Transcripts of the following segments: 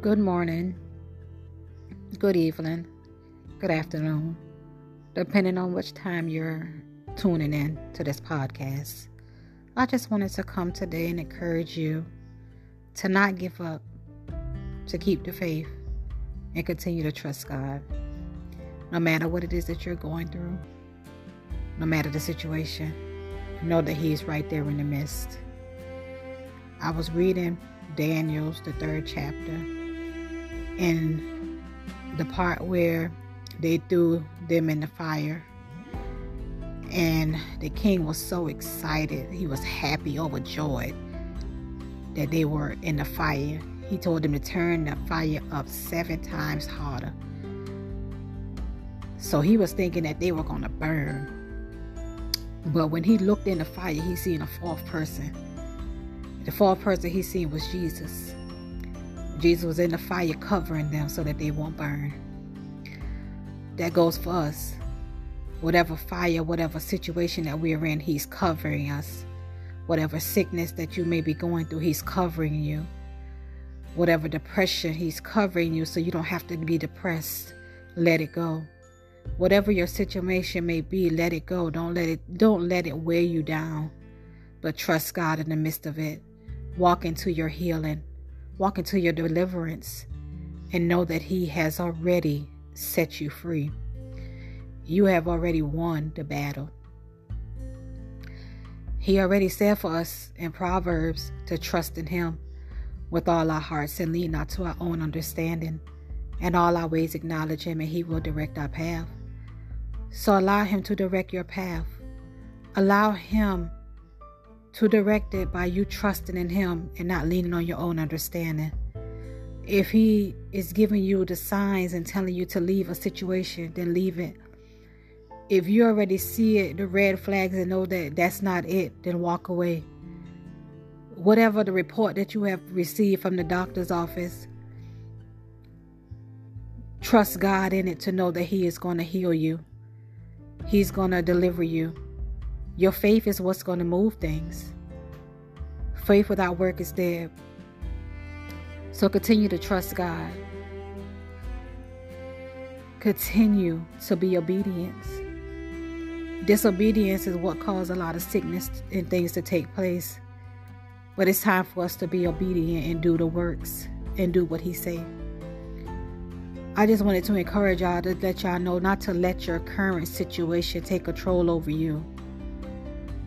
Good morning, good evening, good afternoon, depending on which time you're tuning in to this podcast. I just wanted to come today and encourage you to not give up, to keep the faith, and continue to trust God. No matter what it is that you're going through, no matter the situation, know that He is right there in the midst. I was reading Daniel's, the third chapter in the part where they threw them in the fire. And the king was so excited. He was happy, overjoyed that they were in the fire. He told them to turn the fire up seven times harder. So he was thinking that they were going to burn. But when he looked in the fire, he seen a fourth person. The fourth person he seen was Jesus. Jesus was in the fire covering them so that they won't burn. That goes for us. Whatever fire, whatever situation that we are in, He's covering us. Whatever sickness that you may be going through, He's covering you. Whatever depression, He's covering you so you don't have to be depressed. Let it go. Whatever your situation may be, let it go. Don't let it don't let it wear you down. But trust God in the midst of it. Walk into your healing. Walk into your deliverance and know that He has already set you free. You have already won the battle. He already said for us in Proverbs to trust in Him with all our hearts and lean not to our own understanding. And all our ways acknowledge Him, and He will direct our path. So allow Him to direct your path. Allow Him to direct it by you trusting in Him and not leaning on your own understanding. If He is giving you the signs and telling you to leave a situation, then leave it. If you already see it, the red flags, and know that that's not it, then walk away. Whatever the report that you have received from the doctor's office, trust God in it to know that He is going to heal you. He's going to deliver you. Your faith is what's going to move things. Faith without work is dead. So continue to trust God. Continue to be obedient. Disobedience is what caused a lot of sickness and things to take place. But it's time for us to be obedient and do the works and do what He said. I just wanted to encourage y'all to let y'all know not to let your current situation take control over you.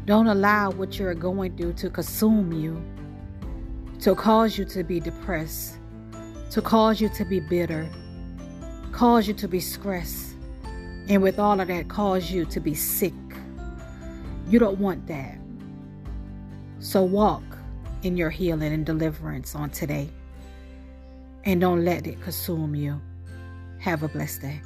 Don't allow what you're going through to consume you, to cause you to be depressed, to cause you to be bitter, cause you to be stressed, and with all of that, cause you to be sick. You don't want that. So walk in your healing and deliverance on today. And don't let it consume you. Have a blessed day.